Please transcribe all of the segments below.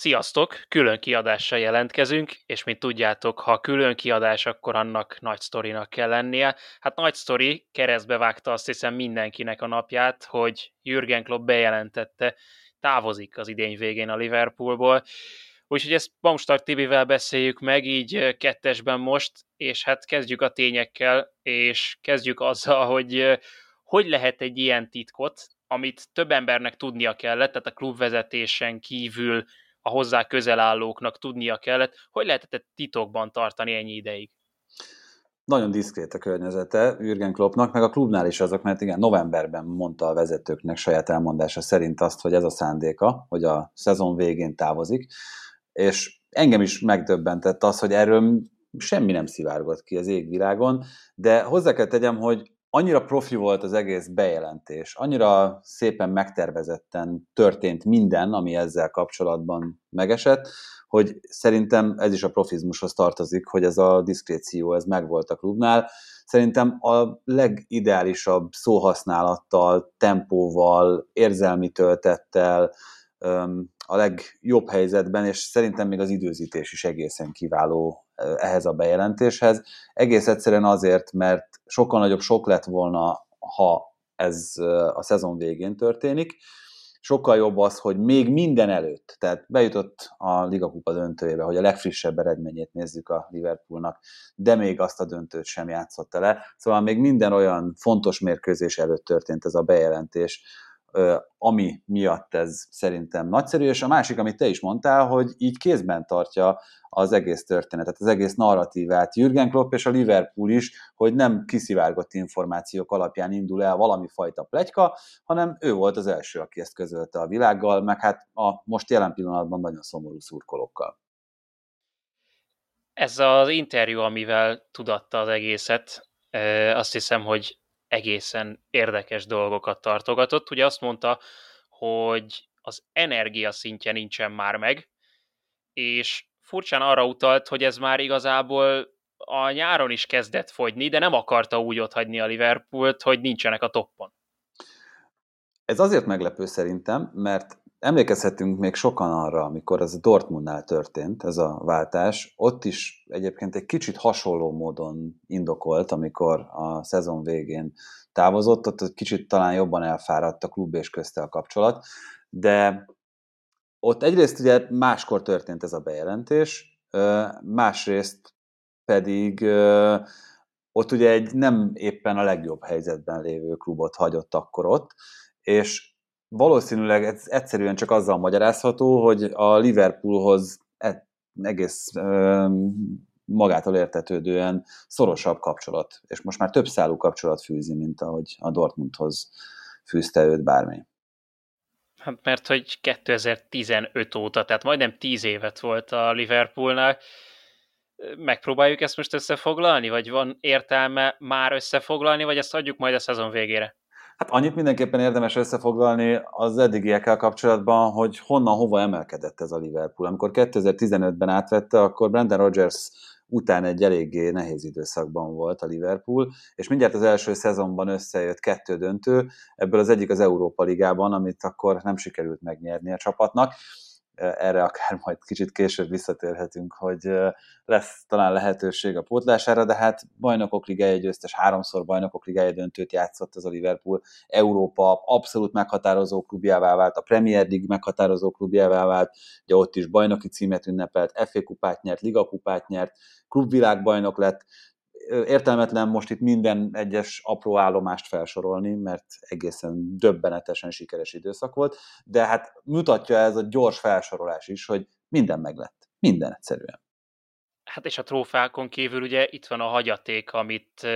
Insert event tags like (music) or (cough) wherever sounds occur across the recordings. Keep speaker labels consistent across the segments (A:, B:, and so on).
A: Sziasztok! Külön kiadással jelentkezünk, és mint tudjátok, ha külön kiadás, akkor annak nagy sztorinak kell lennie. Hát nagy sztori, keresztbe vágta azt hiszem mindenkinek a napját, hogy Jürgen Klopp bejelentette, távozik az idény végén a Liverpoolból. Úgyhogy ezt Baumstark TV-vel beszéljük meg, így kettesben most, és hát kezdjük a tényekkel, és kezdjük azzal, hogy hogy lehet egy ilyen titkot, amit több embernek tudnia kellett, tehát a klubvezetésen kívül a hozzá közelállóknak tudnia kellett, hogy lehetett titokban tartani ennyi ideig?
B: Nagyon diszkrét a környezete Jürgen Kloppnak, meg a klubnál is azok, mert igen, novemberben mondta a vezetőknek saját elmondása szerint azt, hogy ez a szándéka, hogy a szezon végén távozik, és engem is megdöbbentett az, hogy erről semmi nem szivárgott ki az égvilágon, de hozzá kell tegyem, hogy annyira profi volt az egész bejelentés, annyira szépen megtervezetten történt minden, ami ezzel kapcsolatban megesett, hogy szerintem ez is a profizmushoz tartozik, hogy ez a diszkréció, ez megvolt a klubnál. Szerintem a legideálisabb szóhasználattal, tempóval, érzelmi töltettel, a legjobb helyzetben, és szerintem még az időzítés is egészen kiváló ehhez a bejelentéshez. Egész egyszerűen azért, mert sokkal nagyobb sok lett volna, ha ez a szezon végén történik. Sokkal jobb az, hogy még minden előtt, tehát bejutott a Liga Kupa döntőjébe, hogy a legfrissebb eredményét nézzük a Liverpoolnak, de még azt a döntőt sem játszotta le. Szóval még minden olyan fontos mérkőzés előtt történt ez a bejelentés, ami miatt ez szerintem nagyszerű, és a másik, amit te is mondtál, hogy így kézben tartja az egész történetet, az egész narratívát Jürgen Klopp és a Liverpool is, hogy nem kiszivárgott információk alapján indul el valami fajta plegyka, hanem ő volt az első, aki ezt közölte a világgal, meg hát a most jelen pillanatban nagyon szomorú szurkolókkal.
A: Ez az interjú, amivel tudatta az egészet, azt hiszem, hogy egészen érdekes dolgokat tartogatott. Ugye azt mondta, hogy az energia szintje nincsen már meg, és furcsán arra utalt, hogy ez már igazából a nyáron is kezdett fogyni, de nem akarta úgy hagyni a Liverpoolt, hogy nincsenek a toppon.
B: Ez azért meglepő szerintem, mert emlékezhetünk még sokan arra, amikor ez a Dortmundnál történt, ez a váltás. Ott is egyébként egy kicsit hasonló módon indokolt, amikor a szezon végén távozott, ott egy kicsit talán jobban elfáradt a klub és közte a kapcsolat, de ott egyrészt ugye máskor történt ez a bejelentés, másrészt pedig ott ugye egy nem éppen a legjobb helyzetben lévő klubot hagyott akkor ott, és valószínűleg ez egyszerűen csak azzal magyarázható, hogy a Liverpoolhoz e, egész magától értetődően szorosabb kapcsolat, és most már több szálú kapcsolat fűzi, mint ahogy a Dortmundhoz fűzte őt bármi.
A: Hát mert hogy 2015 óta, tehát majdnem 10 évet volt a Liverpoolnál. Megpróbáljuk ezt most összefoglalni, vagy van értelme már összefoglalni, vagy ezt adjuk majd a szezon végére?
B: Hát annyit mindenképpen érdemes összefoglalni az eddigiekkel kapcsolatban, hogy honnan hova emelkedett ez a Liverpool. Amikor 2015-ben átvette, akkor Brandon Rodgers után egy eléggé nehéz időszakban volt a Liverpool, és mindjárt az első szezonban összejött kettő döntő, ebből az egyik az Európa Ligában, amit akkor nem sikerült megnyerni a csapatnak, erre akár majd kicsit később visszatérhetünk, hogy lesz talán lehetőség a pótlására, de hát bajnokok ligája győztes, háromszor bajnokok ligája döntőt játszott ez a Liverpool. Európa abszolút meghatározó klubjává vált, a Premier League meghatározó klubjává vált, ugye ott is bajnoki címet ünnepelt, FA kupát nyert, Liga kupát nyert, klubvilágbajnok lett, értelmetlen most itt minden egyes apró állomást felsorolni, mert egészen döbbenetesen sikeres időszak volt, de hát mutatja ez a gyors felsorolás is, hogy minden meglett. Minden egyszerűen.
A: Hát és a trófákon kívül ugye itt van a hagyaték, amit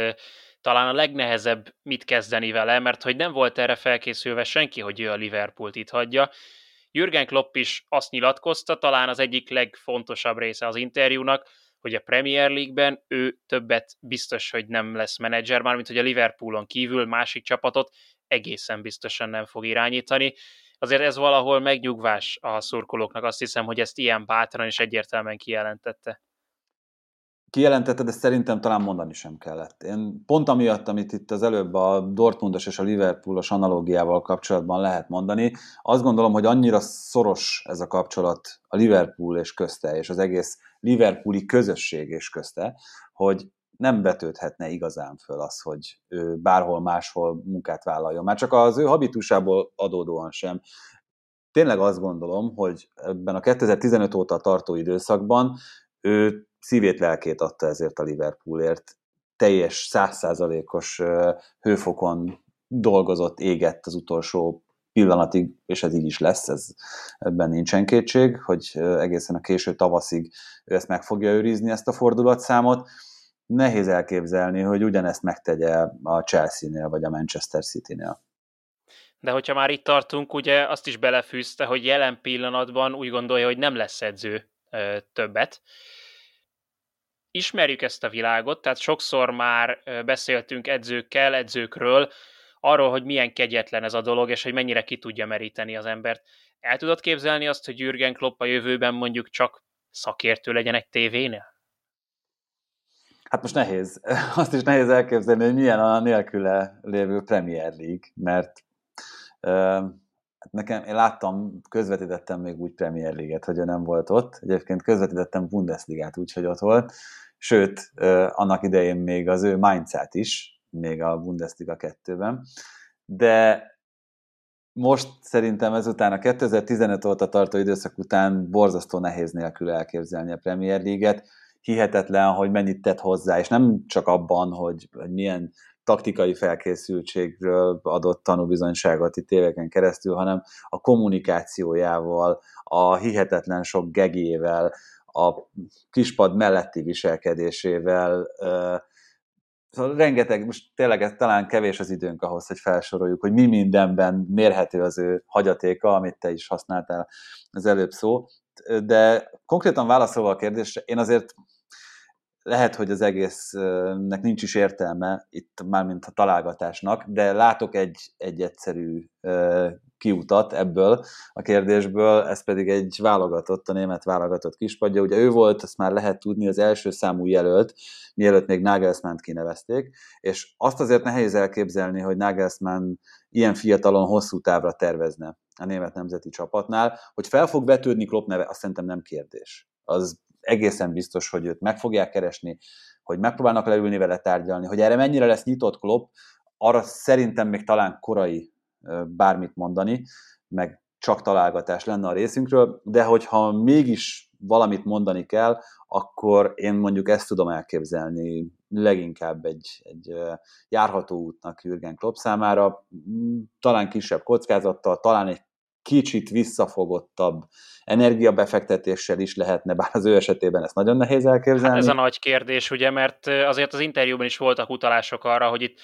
A: talán a legnehezebb mit kezdeni vele, mert hogy nem volt erre felkészülve senki, hogy ő a Liverpoolt itt hagyja. Jürgen Klopp is azt nyilatkozta, talán az egyik legfontosabb része az interjúnak, hogy a Premier League-ben ő többet biztos, hogy nem lesz menedzser, mármint hogy a Liverpoolon kívül másik csapatot egészen biztosan nem fog irányítani. Azért ez valahol megnyugvás a szurkolóknak, azt hiszem, hogy ezt ilyen bátran és egyértelműen kijelentette.
B: kijelentette, de szerintem talán mondani sem kellett. Én pont amiatt, amit itt az előbb a Dortmundos és a Liverpoolos analógiával kapcsolatban lehet mondani, azt gondolom, hogy annyira szoros ez a kapcsolat a Liverpool és közte, és az egész Liverpooli közösség és közte, hogy nem vetődhetne igazán föl az, hogy ő bárhol máshol munkát vállaljon. Már csak az ő habitusából adódóan sem. Tényleg azt gondolom, hogy ebben a 2015 óta tartó időszakban ő szívét, lelkét adta ezért a Liverpoolért. Teljes, százszázalékos hőfokon dolgozott, égett az utolsó pillanatig, és ez így is lesz, ez, ebben nincsen kétség, hogy egészen a késő tavaszig ő ezt meg fogja őrizni, ezt a fordulatszámot. Nehéz elképzelni, hogy ugyanezt megtegye a Chelsea-nél, vagy a Manchester City-nél.
A: De hogyha már itt tartunk, ugye azt is belefűzte, hogy jelen pillanatban úgy gondolja, hogy nem lesz edző ö, többet ismerjük ezt a világot, tehát sokszor már beszéltünk edzőkkel, edzőkről, arról, hogy milyen kegyetlen ez a dolog, és hogy mennyire ki tudja meríteni az embert. El tudod képzelni azt, hogy Jürgen Klopp a jövőben mondjuk csak szakértő legyen egy tévénél?
B: Hát most nehéz. (laughs) Azt is nehéz elképzelni, hogy milyen a nélküle lévő Premier League, mert uh, nekem, én láttam, közvetítettem még úgy Premier League-et, hogy ő nem volt ott. Egyébként közvetítettem Bundesligát úgy, hogy ott volt sőt, annak idején még az ő mindset is, még a Bundesliga 2-ben, de most szerintem ezután a 2015 óta tartó időszak után borzasztó nehéz nélkül elképzelni a Premier League-et. Hihetetlen, hogy mennyit tett hozzá, és nem csak abban, hogy, hogy milyen taktikai felkészültségről adott tanúbizonyságot itt éveken keresztül, hanem a kommunikációjával, a hihetetlen sok gegével, a kispad melletti viselkedésével, Szóval rengeteg, most tényleg talán kevés az időnk ahhoz, hogy felsoroljuk, hogy mi mindenben mérhető az ő hagyatéka, amit te is használtál az előbb szó. De konkrétan válaszolva a kérdésre, én azért lehet, hogy az egésznek nincs is értelme, itt mármint a találgatásnak, de látok egy, egy egyszerű kiutat ebből a kérdésből, ez pedig egy válogatott, a német válogatott kispadja. Ugye ő volt, azt már lehet tudni, az első számú jelölt, mielőtt még Nagelsmann kinevezték, és azt azért nehéz elképzelni, hogy Nagelsmann ilyen fiatalon hosszú távra tervezne a német nemzeti csapatnál. Hogy fel fog vetődni Klopp neve, azt szerintem nem kérdés. Az egészen biztos, hogy őt meg fogják keresni, hogy megpróbálnak leülni vele tárgyalni, hogy erre mennyire lesz nyitott Klopp, arra szerintem még talán korai bármit mondani, meg csak találgatás lenne a részünkről, de hogyha mégis valamit mondani kell, akkor én mondjuk ezt tudom elképzelni leginkább egy, egy járható útnak Jürgen Klopp számára, talán kisebb kockázattal, talán egy kicsit visszafogottabb energiabefektetéssel is lehetne, bár az ő esetében ezt nagyon nehéz elképzelni. Hát
A: ez a nagy kérdés, ugye, mert azért az interjúban is voltak utalások arra, hogy itt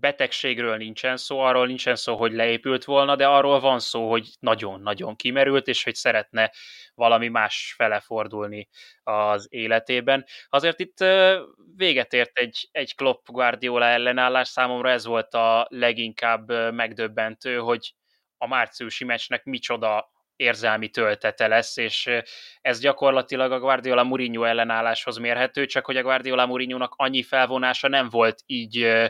A: betegségről nincsen szó, arról nincsen szó, hogy leépült volna, de arról van szó, hogy nagyon-nagyon kimerült, és hogy szeretne valami más fele fordulni az életében. Azért itt véget ért egy, egy Klopp Guardiola ellenállás, számomra ez volt a leginkább megdöbbentő, hogy a márciusi meccsnek micsoda érzelmi töltete lesz, és ez gyakorlatilag a Guardiola Mourinho ellenálláshoz mérhető, csak hogy a Guardiola Mourinho-nak annyi felvonása nem volt így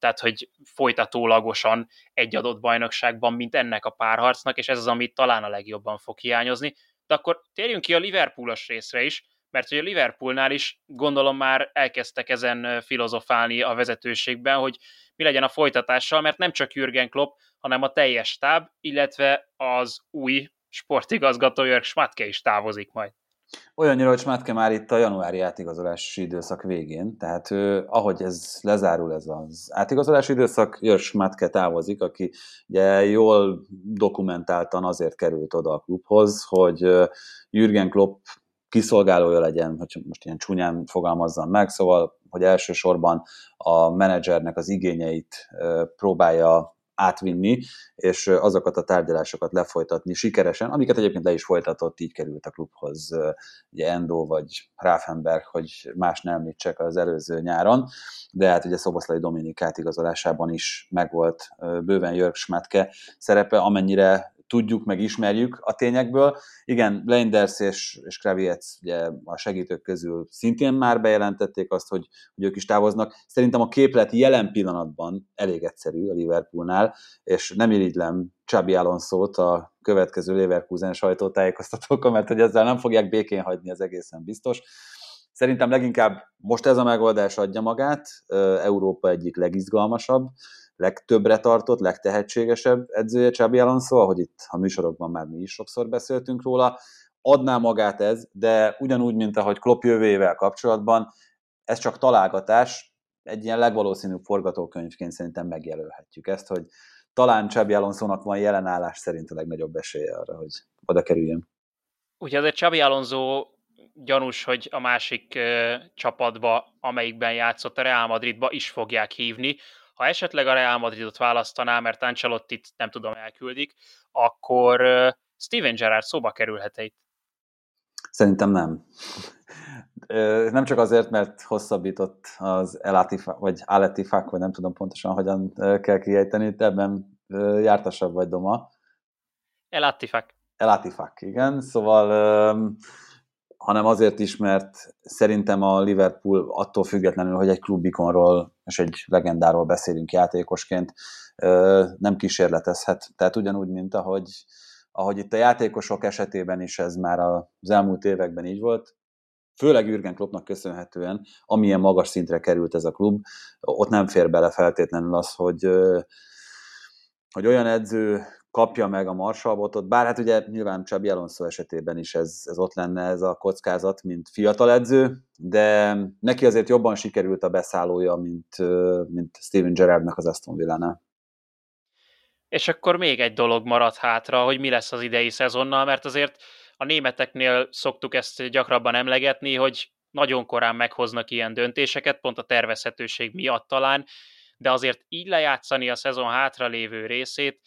A: tehát hogy folytatólagosan egy adott bajnokságban, mint ennek a párharcnak, és ez az, amit talán a legjobban fog hiányozni. De akkor térjünk ki a Liverpoolos részre is, mert hogy a Liverpoolnál is gondolom már elkezdtek ezen filozofálni a vezetőségben, hogy mi legyen a folytatással, mert nem csak Jürgen Klopp, hanem a teljes stáb, illetve az új sportigazgató Jörg Schmatke is távozik majd.
B: Olyannyira, hogy Smátke már itt a januári átigazolási időszak végén, tehát ő, ahogy ez lezárul ez az átigazolási időszak, Jörg Smátke távozik, aki ugye jól dokumentáltan azért került oda a klubhoz, hogy Jürgen Klopp kiszolgálója legyen, hogy most ilyen csúnyán fogalmazzam meg, szóval, hogy elsősorban a menedzsernek az igényeit próbálja átvinni, és azokat a tárgyalásokat lefolytatni sikeresen, amiket egyébként le is folytatott, így került a klubhoz ugye Endo vagy Grafenberg, hogy más nem említsek az előző nyáron, de hát ugye Szoboszlai Dominik átigazolásában is megvolt bőven Jörg Schmatke szerepe, amennyire tudjuk, meg ismerjük a tényekből. Igen, Leinders és, és Kraviec ugye a segítők közül szintén már bejelentették azt, hogy, hogy ők is távoznak. Szerintem a képlet jelen pillanatban elég egyszerű a Liverpoolnál, és nem irigylem Csabi alonso a következő Leverkusen sajtótájékoztatókon, mert hogy ezzel nem fogják békén hagyni, az egészen biztos. Szerintem leginkább most ez a megoldás adja magát, Európa egyik legizgalmasabb, legtöbbre tartott, legtehetségesebb edzője Csabi Alonso, ahogy itt a műsorokban már mi is sokszor beszéltünk róla, adná magát ez, de ugyanúgy, mint ahogy Klopp jövőjével kapcsolatban, ez csak találgatás, egy ilyen legvalószínűbb forgatókönyvként szerintem megjelölhetjük ezt, hogy talán Csabi Alonso-nak van jelenállás szerint a legnagyobb esélye arra, hogy oda kerüljön.
A: Ugye azért Csabi Alonso gyanús, hogy a másik ö, csapatba, amelyikben játszott a Real Madridba is fogják hívni. Ha esetleg a Real Madridot választaná, mert Ancelotti nem tudom elküldik, akkor Steven Gerrard szóba kerülhet itt?
B: Szerintem nem. Nem csak azért, mert hosszabbított az Elatifak, vagy Aletifak, vagy nem tudom pontosan, hogyan kell kiejteni, de ebben jártasabb vagy Doma.
A: Elatifak.
B: Elatifak, igen. Szóval hanem azért is, mert szerintem a Liverpool attól függetlenül, hogy egy klubikonról és egy legendáról beszélünk játékosként, nem kísérletezhet. Tehát ugyanúgy, mint ahogy, ahogy itt a játékosok esetében is ez már az elmúlt években így volt, főleg Jürgen Kloppnak köszönhetően, amilyen magas szintre került ez a klub, ott nem fér bele feltétlenül az, hogy, hogy olyan edző kapja meg a marsalbotot, bár hát ugye nyilván Csabi Alonso esetében is ez, ez ott lenne ez a kockázat, mint fiatal edző, de neki azért jobban sikerült a beszállója, mint, mint Steven Gerrardnak az Aston Villa-nál.
A: És akkor még egy dolog maradt hátra, hogy mi lesz az idei szezonnal, mert azért a németeknél szoktuk ezt gyakrabban emlegetni, hogy nagyon korán meghoznak ilyen döntéseket, pont a tervezhetőség miatt talán, de azért így lejátszani a szezon hátra lévő részét,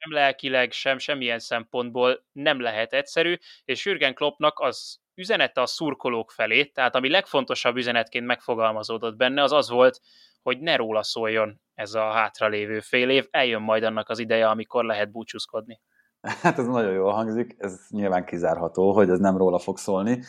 A: sem lelkileg, sem semmilyen szempontból nem lehet egyszerű, és Jürgen Kloppnak az üzenete a szurkolók felé, tehát ami legfontosabb üzenetként megfogalmazódott benne, az az volt, hogy ne róla szóljon ez a hátralévő fél év, eljön majd annak az ideje, amikor lehet búcsúzkodni.
B: Hát ez nagyon jól hangzik, ez nyilván kizárható, hogy ez nem róla fog szólni.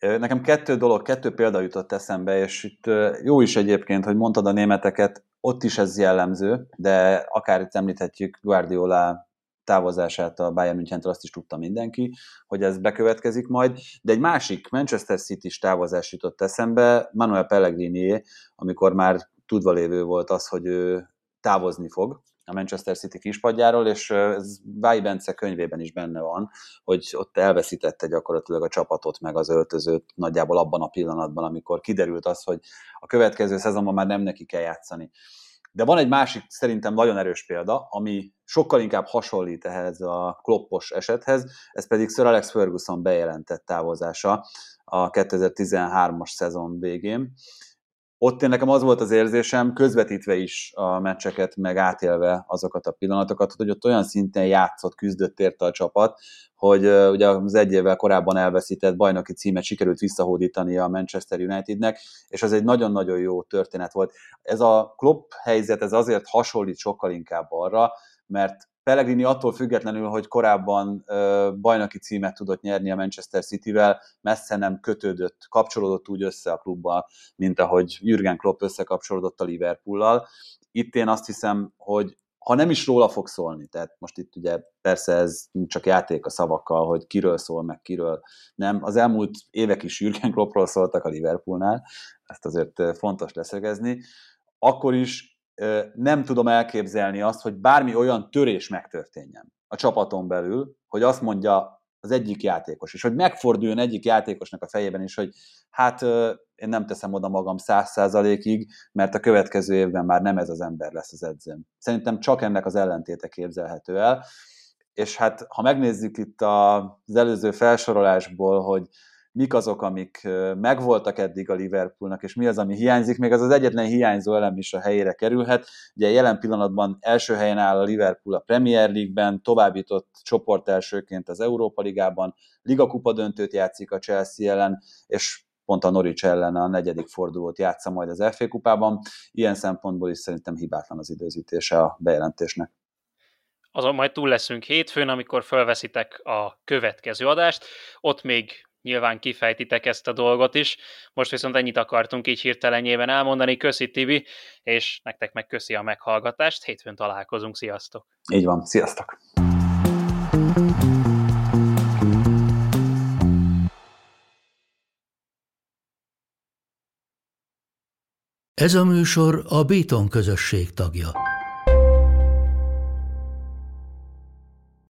B: Nekem kettő dolog, kettő példa jutott eszembe, és itt jó is egyébként, hogy mondtad a németeket, ott is ez jellemző, de akár itt említhetjük Guardiola távozását a Bayern münchen azt is tudta mindenki, hogy ez bekövetkezik majd, de egy másik Manchester City-s távozás jutott eszembe, Manuel Pellegrini, amikor már tudva lévő volt az, hogy ő távozni fog, a Manchester City kispadjáról, és ez Váj Bence könyvében is benne van, hogy ott elveszítette gyakorlatilag a csapatot meg az öltözőt nagyjából abban a pillanatban, amikor kiderült az, hogy a következő szezonban már nem neki kell játszani. De van egy másik szerintem nagyon erős példa, ami sokkal inkább hasonlít ehhez a kloppos esethez, ez pedig Sir Alex Ferguson bejelentett távozása a 2013-as szezon végén ott én nekem az volt az érzésem, közvetítve is a meccseket, meg átélve azokat a pillanatokat, hogy ott olyan szinten játszott, küzdött érte a csapat, hogy ugye az egy évvel korábban elveszített bajnoki címet sikerült visszahódítani a Manchester Unitednek, és az egy nagyon-nagyon jó történet volt. Ez a Klopp helyzet, ez azért hasonlít sokkal inkább arra, mert Pellegrini attól függetlenül, hogy korábban bajnoki címet tudott nyerni a Manchester City-vel, messze nem kötődött, kapcsolódott úgy össze a klubbal, mint ahogy Jürgen Klopp összekapcsolódott a Liverpool-lal. Itt én azt hiszem, hogy ha nem is róla fog szólni, tehát most itt ugye persze ez csak játék a szavakkal, hogy kiről szól, meg kiről nem. Az elmúlt évek is Jürgen Kloppról szóltak a Liverpoolnál, ezt azért fontos leszögezni. Akkor is nem tudom elképzelni azt, hogy bármi olyan törés megtörténjen a csapaton belül, hogy azt mondja az egyik játékos, és hogy megforduljon egyik játékosnak a fejében is, hogy hát én nem teszem oda magam száz százalékig, mert a következő évben már nem ez az ember lesz az edzőm. Szerintem csak ennek az ellentéte képzelhető el, és hát ha megnézzük itt az előző felsorolásból, hogy mik azok, amik megvoltak eddig a Liverpoolnak, és mi az, ami hiányzik. Még az az egyetlen hiányzó elem is a helyére kerülhet. Ugye jelen pillanatban első helyen áll a Liverpool a Premier League-ben, továbbított csoport elsőként az Európa Ligában, Liga Kupa döntőt játszik a Chelsea ellen, és pont a Norwich ellen a negyedik fordulót játsza majd az FA kupában. Ilyen szempontból is szerintem hibátlan az időzítése a bejelentésnek.
A: azon majd túl leszünk hétfőn, amikor felveszitek a következő adást, ott még nyilván kifejtitek ezt a dolgot is. Most viszont ennyit akartunk így hirtelenjében elmondani. Köszi Tibi, és nektek meg köszi a meghallgatást. Hétfőn találkozunk. Sziasztok!
B: Így van, sziasztok!
C: Ez a műsor a Béton közösség tagja.